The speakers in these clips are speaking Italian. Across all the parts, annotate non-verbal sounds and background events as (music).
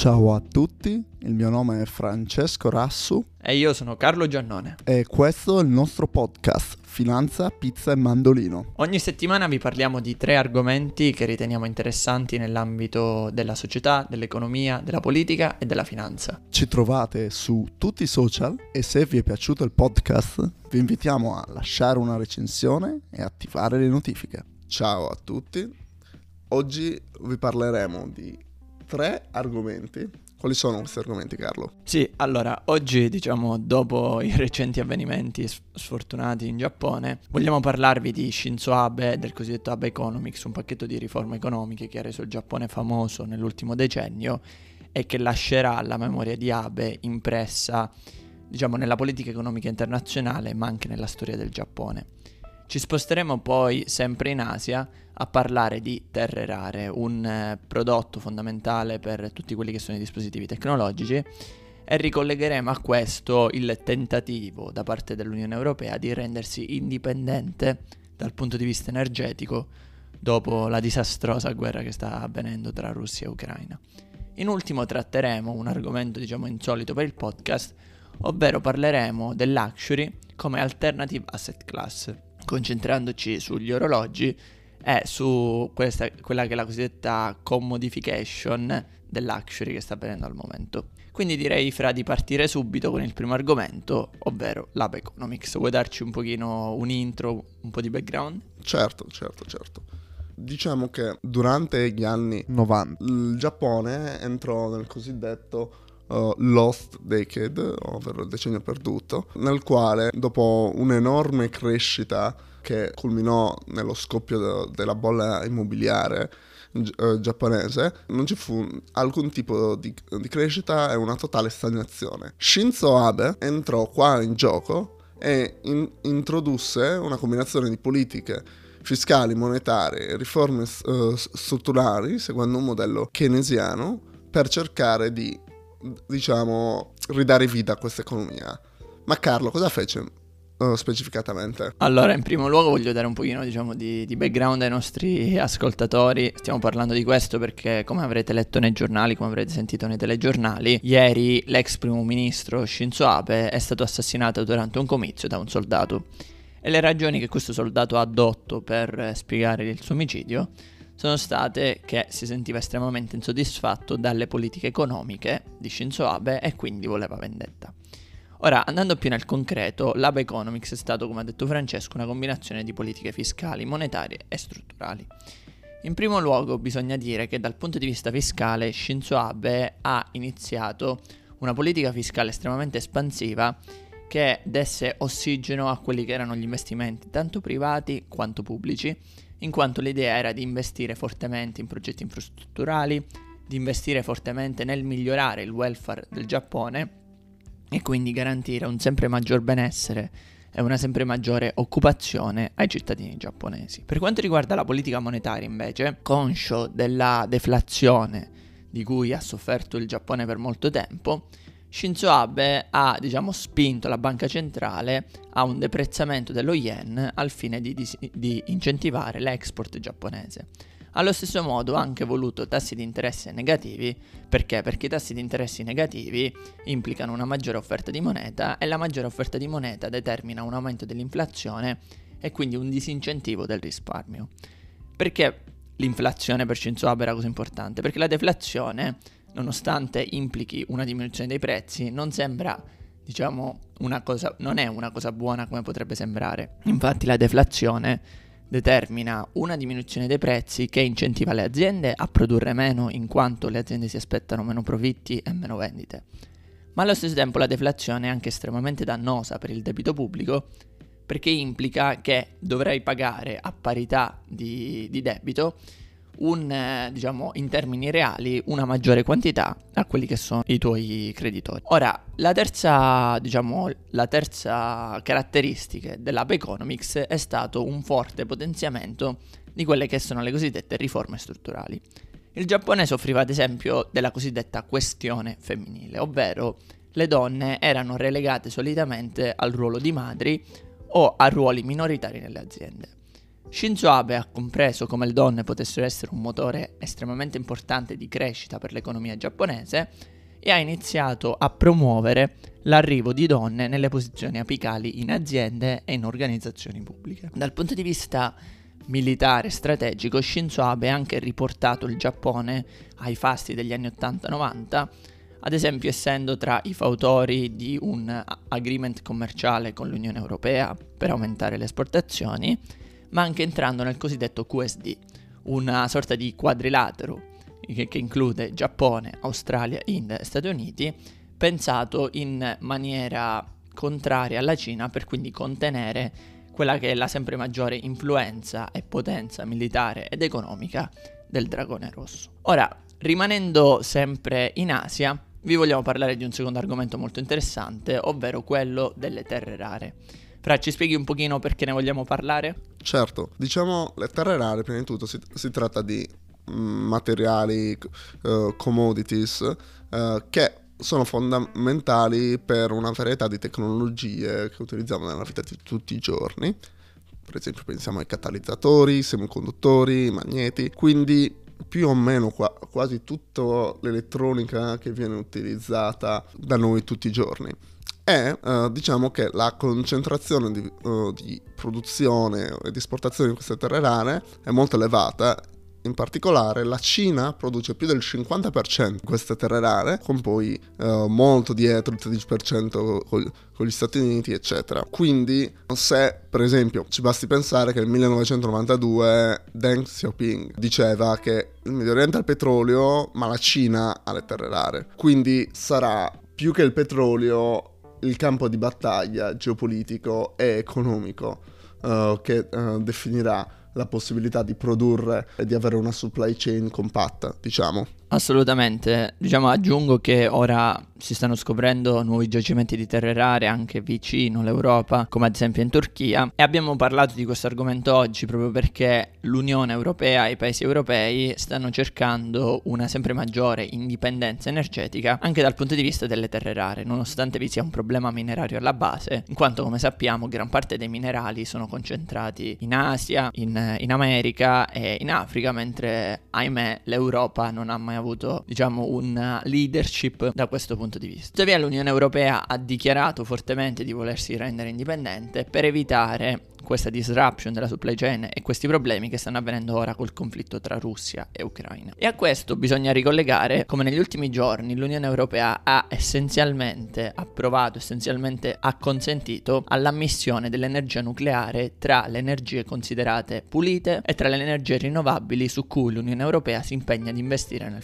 Ciao a tutti, il mio nome è Francesco Rassu E io sono Carlo Giannone. e questo è il nostro podcast Finanza, Pizza e Mandolino. Ogni settimana vi parliamo di tre argomenti che riteniamo interessanti nell'ambito della società, dell'economia, della politica e della finanza. Ci trovate su tutti i social e se vi è piaciuto il podcast vi invitiamo a lasciare una recensione e attivare le notifiche. Ciao a tutti, oggi vi parleremo di tre argomenti. Quali sono questi argomenti Carlo? Sì, allora, oggi, diciamo, dopo i recenti avvenimenti sfortunati in Giappone, vogliamo parlarvi di Shinzo Abe, del cosiddetto Abe Economics, un pacchetto di riforme economiche che ha reso il Giappone famoso nell'ultimo decennio e che lascerà la memoria di Abe impressa, diciamo, nella politica economica internazionale, ma anche nella storia del Giappone. Ci sposteremo poi sempre in Asia a parlare di terre rare, un eh, prodotto fondamentale per tutti quelli che sono i dispositivi tecnologici e ricollegheremo a questo il tentativo da parte dell'Unione Europea di rendersi indipendente dal punto di vista energetico dopo la disastrosa guerra che sta avvenendo tra Russia e Ucraina. In ultimo tratteremo un argomento diciamo insolito per il podcast, ovvero parleremo del luxury come alternative asset class, concentrandoci sugli orologi e su questa, quella che è la cosiddetta commodification del luxury che sta avvenendo al momento. Quindi direi fra di partire subito con il primo argomento, ovvero l'App Economics. Vuoi darci un pochino un intro, un po' di background? Certo, certo, certo. Diciamo che durante gli anni 90 il Giappone entrò nel cosiddetto uh, Lost Decade, ovvero il decennio perduto, nel quale dopo un'enorme crescita che culminò nello scoppio de- della bolla immobiliare eh, giapponese, non ci fu alcun tipo di, di crescita e una totale stagnazione. Shinzo Abe entrò qua in gioco e in- introdusse una combinazione di politiche fiscali, monetarie, riforme eh, strutturali, seguendo un modello keynesiano, per cercare di, diciamo, ridare vita a questa economia. Ma Carlo, cosa fece uh, specificatamente? Allora, in primo luogo voglio dare un pochino, diciamo, di, di, background ai nostri ascoltatori. Stiamo parlando di questo perché, come avrete letto nei giornali, come avrete sentito nei telegiornali, ieri l'ex primo ministro Shinzo Abe è stato assassinato durante un comizio da un soldato. E le ragioni che questo soldato ha addotto per spiegare il suo omicidio sono state che si sentiva estremamente insoddisfatto dalle politiche economiche di Shinzo Abe e quindi voleva vendetta. Ora, andando più nel concreto, l'Abe Economics è stato, come ha detto Francesco, una combinazione di politiche fiscali, monetarie e strutturali. In primo luogo bisogna dire che dal punto di vista fiscale Shinzo Abe ha iniziato una politica fiscale estremamente espansiva che desse ossigeno a quelli che erano gli investimenti tanto privati quanto pubblici, in quanto l'idea era di investire fortemente in progetti infrastrutturali, di investire fortemente nel migliorare il welfare del Giappone e quindi garantire un sempre maggior benessere e una sempre maggiore occupazione ai cittadini giapponesi. Per quanto riguarda la politica monetaria invece, conscio della deflazione di cui ha sofferto il Giappone per molto tempo, Shinzo Abe ha diciamo, spinto la banca centrale a un deprezzamento dello yen al fine di, di, di incentivare l'export giapponese. Allo stesso modo ha anche voluto tassi di interesse negativi, perché? Perché i tassi di interessi negativi implicano una maggiore offerta di moneta e la maggiore offerta di moneta determina un aumento dell'inflazione e quindi un disincentivo del risparmio. Perché l'inflazione per Shinzo Abe era così importante? Perché la deflazione, nonostante implichi una diminuzione dei prezzi, non sembra diciamo una cosa non è una cosa buona come potrebbe sembrare. Infatti la deflazione determina una diminuzione dei prezzi che incentiva le aziende a produrre meno in quanto le aziende si aspettano meno profitti e meno vendite. Ma allo stesso tempo la deflazione è anche estremamente dannosa per il debito pubblico perché implica che dovrai pagare a parità di, di debito un, eh, diciamo, in termini reali, una maggiore quantità a quelli che sono i tuoi creditori. Ora, la terza, diciamo, la terza caratteristica dell'App Economics è stato un forte potenziamento di quelle che sono le cosiddette riforme strutturali. Il Giappone soffriva ad esempio della cosiddetta questione femminile, ovvero le donne erano relegate solitamente al ruolo di madri o a ruoli minoritari nelle aziende. Shinzo Abe ha compreso come le donne potessero essere un motore estremamente importante di crescita per l'economia giapponese e ha iniziato a promuovere l'arrivo di donne nelle posizioni apicali in aziende e in organizzazioni pubbliche. Dal punto di vista militare strategico, Shinzo Abe ha anche riportato il Giappone ai fasti degli anni 80-90, ad esempio essendo tra i fautori di un agreement commerciale con l'Unione Europea per aumentare le esportazioni, ma anche entrando nel cosiddetto QSD, una sorta di quadrilatero che, che include Giappone, Australia, India e Stati Uniti, pensato in maniera contraria alla Cina per quindi contenere quella che è la sempre maggiore influenza e potenza militare ed economica del dragone rosso. Ora, rimanendo sempre in Asia, vi vogliamo parlare di un secondo argomento molto interessante, ovvero quello delle terre rare. Fra, ci spieghi un pochino perché ne vogliamo parlare? Certo, diciamo le terre rare, prima di tutto si, si tratta di mm, materiali, uh, commodities, uh, che sono fondamentali per una varietà di tecnologie che utilizziamo nella vita di tutti i giorni. Per esempio pensiamo ai catalizzatori, semiconduttori, magneti, quindi più o meno qua, quasi tutta l'elettronica che viene utilizzata da noi tutti i giorni. E uh, diciamo che la concentrazione di, uh, di produzione e di esportazione di queste terre rare è molto elevata in particolare la Cina produce più del 50% di queste terre rare, con poi uh, molto dietro il 13% con, con gli Stati Uniti, eccetera. Quindi se per esempio ci basti pensare che nel 1992 Deng Xiaoping diceva che il Medio Oriente ha il petrolio, ma la Cina ha le terre rare. Quindi sarà più che il petrolio il campo di battaglia geopolitico e economico uh, che uh, definirà la possibilità di produrre e di avere una supply chain compatta, diciamo. Assolutamente, diciamo aggiungo che ora si stanno scoprendo nuovi giacimenti di terre rare anche vicino all'Europa, come ad esempio in Turchia, e abbiamo parlato di questo argomento oggi proprio perché l'Unione Europea e i paesi europei stanno cercando una sempre maggiore indipendenza energetica anche dal punto di vista delle terre rare, nonostante vi sia un problema minerario alla base, in quanto come sappiamo gran parte dei minerali sono concentrati in Asia, in, in America e in Africa, mentre ahimè l'Europa non ha mai avuto, diciamo, una leadership da questo punto di vista. Tuttavia l'Unione Europea ha dichiarato fortemente di volersi rendere indipendente per evitare questa disruption della supply chain e questi problemi che stanno avvenendo ora col conflitto tra Russia e Ucraina. E a questo bisogna ricollegare come negli ultimi giorni l'Unione Europea ha essenzialmente approvato, essenzialmente ha consentito all'ammissione dell'energia nucleare tra le energie considerate pulite e tra le energie rinnovabili su cui l'Unione Europea si impegna ad investire nel.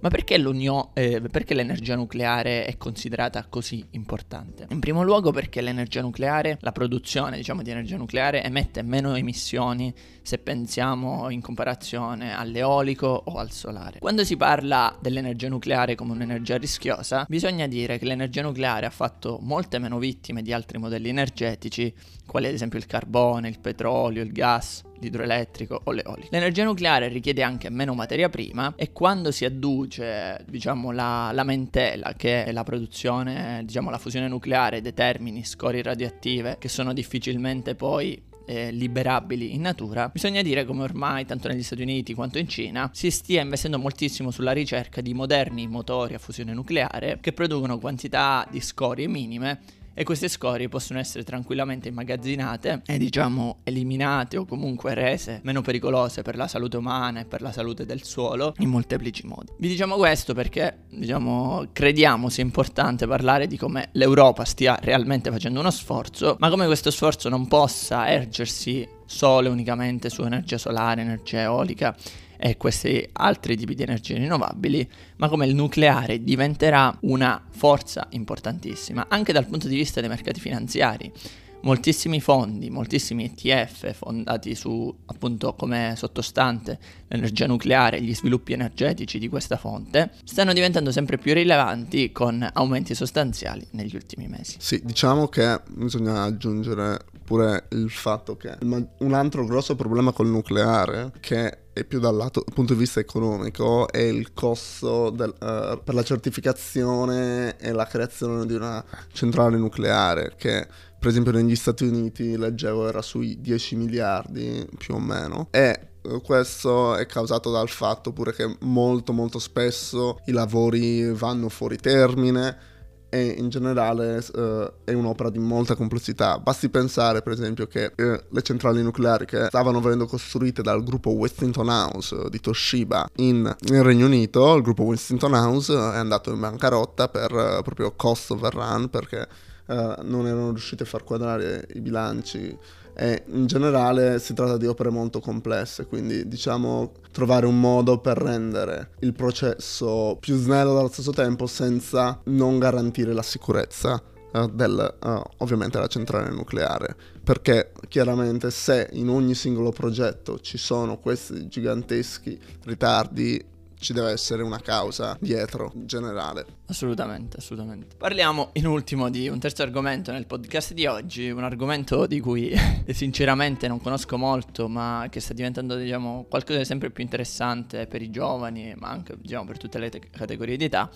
Ma perché, eh, perché l'energia nucleare è considerata così importante? In primo luogo perché l'energia nucleare, la produzione diciamo di energia nucleare emette meno emissioni se pensiamo in comparazione all'eolico o al solare. Quando si parla dell'energia nucleare come un'energia rischiosa, bisogna dire che l'energia nucleare ha fatto molte meno vittime di altri modelli energetici, quali ad esempio il carbone, il petrolio, il gas, l'idroelettrico o l'eolico. L'energia nucleare richiede anche meno materia prima e quando si adduce, diciamo, la lamentela che la produzione, diciamo, la fusione nucleare determini scorie radioattive che sono difficilmente poi eh, liberabili in natura, bisogna dire come ormai tanto negli Stati Uniti quanto in Cina si stia investendo moltissimo sulla ricerca di moderni motori a fusione nucleare che producono quantità di scorie minime e queste scorie possono essere tranquillamente immagazzinate e diciamo eliminate o comunque rese meno pericolose per la salute umana e per la salute del suolo in molteplici modi. Vi diciamo questo perché diciamo crediamo sia importante parlare di come l'Europa stia realmente facendo uno sforzo, ma come questo sforzo non possa ergersi solo e unicamente su energia solare, energia eolica e questi altri tipi di energie rinnovabili, ma come il nucleare diventerà una forza importantissima anche dal punto di vista dei mercati finanziari. Moltissimi fondi, moltissimi ETF fondati su appunto come sottostante l'energia nucleare e gli sviluppi energetici di questa fonte stanno diventando sempre più rilevanti con aumenti sostanziali negli ultimi mesi. Sì, diciamo che bisogna aggiungere pure il fatto che un altro grosso problema col nucleare che e più dal lato, dal punto di vista economico è il costo del, uh, per la certificazione e la creazione di una centrale nucleare che per esempio negli Stati Uniti leggevo era sui 10 miliardi più o meno. E eh, questo è causato dal fatto pure che molto molto spesso i lavori vanno fuori termine e in generale uh, è un'opera di molta complessità. Basti pensare, per esempio, che uh, le centrali nucleari che stavano venendo costruite dal gruppo Westinghouse uh, di Toshiba in, in, Regno Unito, il gruppo Westinghouse è andato in bancarotta per proprio cost overrun perché non erano riusciti a far quadrare i bilanci e in generale si tratta di opere molto complesse, quindi diciamo trovare un modo per rendere il processo più snello allo stesso tempo senza non garantire la sicurezza uh, del, uh, ovviamente della centrale nucleare. Perché chiaramente se in ogni singolo progetto ci sono questi giganteschi ritardi ci deve essere una causa dietro generale. Assolutamente, assolutamente. Parliamo in ultimo di un terzo argomento nel podcast di oggi, un argomento di cui (laughs) sinceramente non conosco molto, ma che sta diventando, diciamo, qualcosa di sempre più interessante per i giovani, ma anche, diciamo, per tutte le te- categorie di età,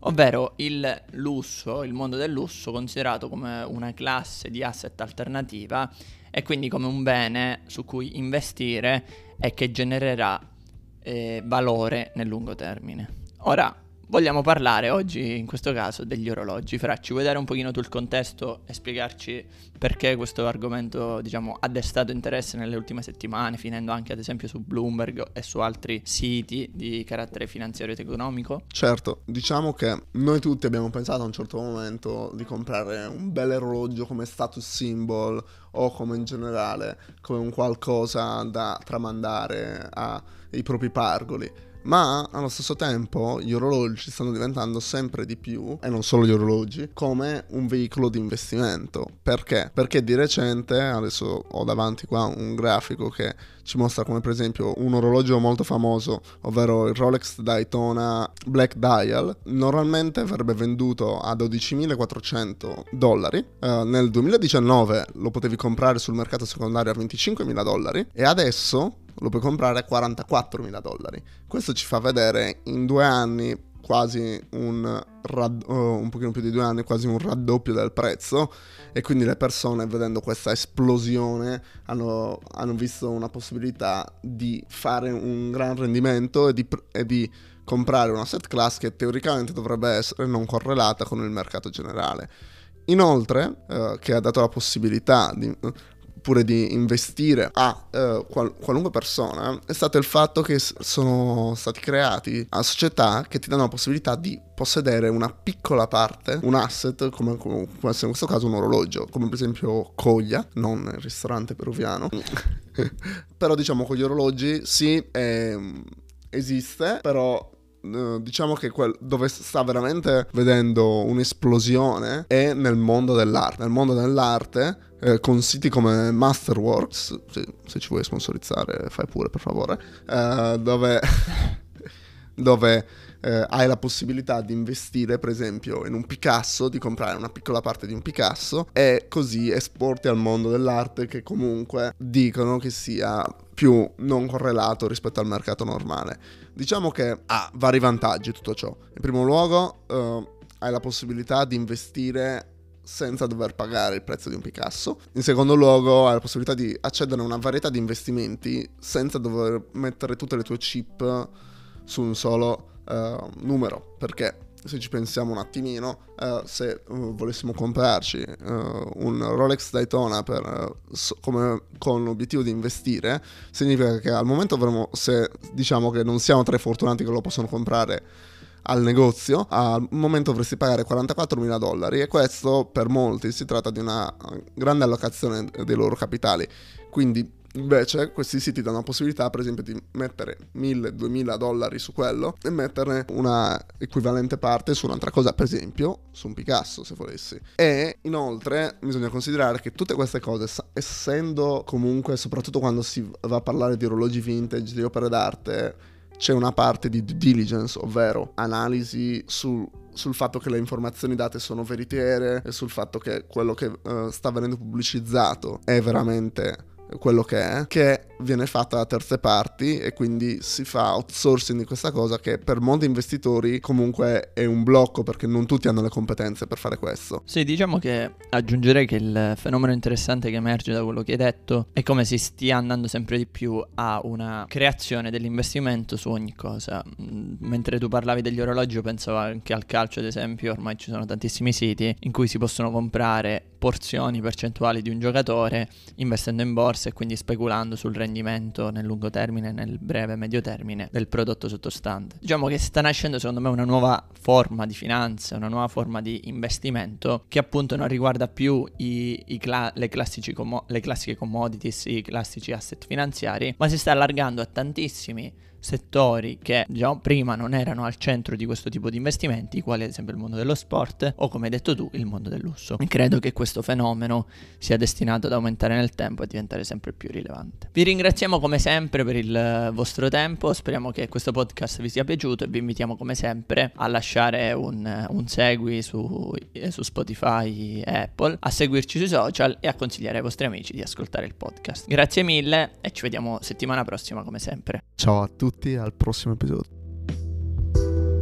ovvero il lusso, il mondo del lusso considerato come una classe di asset alternativa e quindi come un bene su cui investire e che genererà eh, valore nel lungo termine. Ora, vogliamo parlare oggi, in questo caso, degli orologi. Fra, ci vuoi dare un pochino tu il contesto e spiegarci perché questo argomento, diciamo, ha destato interesse nelle ultime settimane, finendo anche ad esempio su Bloomberg e su altri siti di carattere finanziario ed economico? Certo, diciamo che noi tutti abbiamo pensato a un certo momento di comprare un bel orologio come status symbol o come in generale come un qualcosa da tramandare ai propri pargoli ma allo stesso tempo gli orologi stanno diventando sempre di più, e non solo gli orologi, come un veicolo di investimento. Perché? Perché di recente, adesso ho davanti qua un grafico che ci mostra come per esempio un orologio molto famoso, ovvero il Rolex Daytona Black Dial, normalmente verrebbe venduto a 12.400 dollari, uh, nel 2019 lo potevi comprare sul mercato secondario a 25.000 dollari e adesso lo puoi comprare a 44 mila dollari. Questo ci fa vedere in due anni quasi un, rad- oh, un pochino più di due anni, quasi un raddoppio del prezzo e quindi le persone vedendo questa esplosione hanno, hanno visto una possibilità di fare un gran rendimento e di, e di comprare una set class che teoricamente dovrebbe essere non correlata con il mercato generale. Inoltre, eh, che ha dato la possibilità di oppure di investire a eh, qual- qualunque persona è stato il fatto che sono stati creati a società che ti danno la possibilità di possedere una piccola parte, un asset, come, come può essere in questo caso un orologio, come per esempio Coglia, non il ristorante peruviano. (laughs) però diciamo con gli orologi sì, è, esiste, però Uh, diciamo che quel, dove sta veramente vedendo un'esplosione è nel mondo dell'arte. Nel mondo dell'arte eh, con siti come Masterworks, se, se, ci vuoi sponsorizzare fai pure per favore, eh, dove, (laughs) dove eh, hai la possibilità di investire per esempio in un Picasso, di comprare una piccola parte di un Picasso e così esporti al mondo dell'arte che comunque dicono che sia più non correlato rispetto al mercato normale. Diciamo che ha vari vantaggi tutto ciò. In primo luogo eh, hai la possibilità di investire senza dover pagare il prezzo di un Picasso. In secondo luogo hai la possibilità di accedere a una varietà di investimenti senza dover mettere tutte le tue chip su un solo uh, numero, perché se ci pensiamo un attimino, uh, se uh, volessimo comprarci un Rolex Daytona per, so, come, con l'obiettivo di investire, significa che al momento avremo, se diciamo che non siamo tra i fortunati che lo possono comprare al negozio, al momento dovresti pagare 44 mila dollari e questo per molti si tratta di una grande allocazione dei loro capitali. Quindi Invece questi siti danno la possibilità per esempio di mettere 1000-2000 dollari su quello e metterne una equivalente parte su un'altra cosa, per esempio su un Picasso se volessi. E inoltre bisogna considerare che tutte queste cose, essendo comunque, soprattutto quando si va a parlare di orologi vintage, di opere d'arte, c'è una parte di due diligence, ovvero analisi sul, sul fatto che le informazioni date sono veritiere e sul fatto che quello che uh, sta venendo pubblicizzato è veramente quello che è, che viene fatta da terze parti e quindi si fa outsourcing di questa cosa che per molti investitori comunque è un blocco perché non tutti hanno le competenze per fare questo. Sì, diciamo che aggiungerei che il fenomeno interessante che emerge da quello che hai detto è come si stia andando sempre di più a una creazione dell'investimento su ogni cosa. Mm, mentre tu parlavi degli orologi, io pensavo anche al calcio, ad esempio, ormai ci sono tantissimi siti in cui si possono comprare porzioni percentuali di un giocatore investendo in borsa e quindi speculando sul rendimento nel lungo termine, nel breve e medio termine del prodotto sottostante. Diciamo che sta nascendo secondo me una nuova forma di finanza, una nuova forma di investimento che appunto non riguarda più i, i cla- le, com- le classiche commodities, i classici asset finanziari, ma si sta allargando a tantissimi settori che già prima non erano al centro di questo tipo di investimenti, quali ad esempio il mondo dello sport o come hai detto tu il mondo del lusso. E credo che questo fenomeno sia destinato ad aumentare nel tempo e diventare sempre più rilevante. Vi ringraziamo come sempre per il vostro tempo, speriamo che questo podcast vi sia piaciuto e vi invitiamo come sempre a lasciare un, un segui su, su Spotify e Apple, a seguirci sui social e a consigliare ai vostri amici di ascoltare il podcast. Grazie mille e ci vediamo settimana prossima come sempre. Ciao a tutti tutti al prossimo episodio.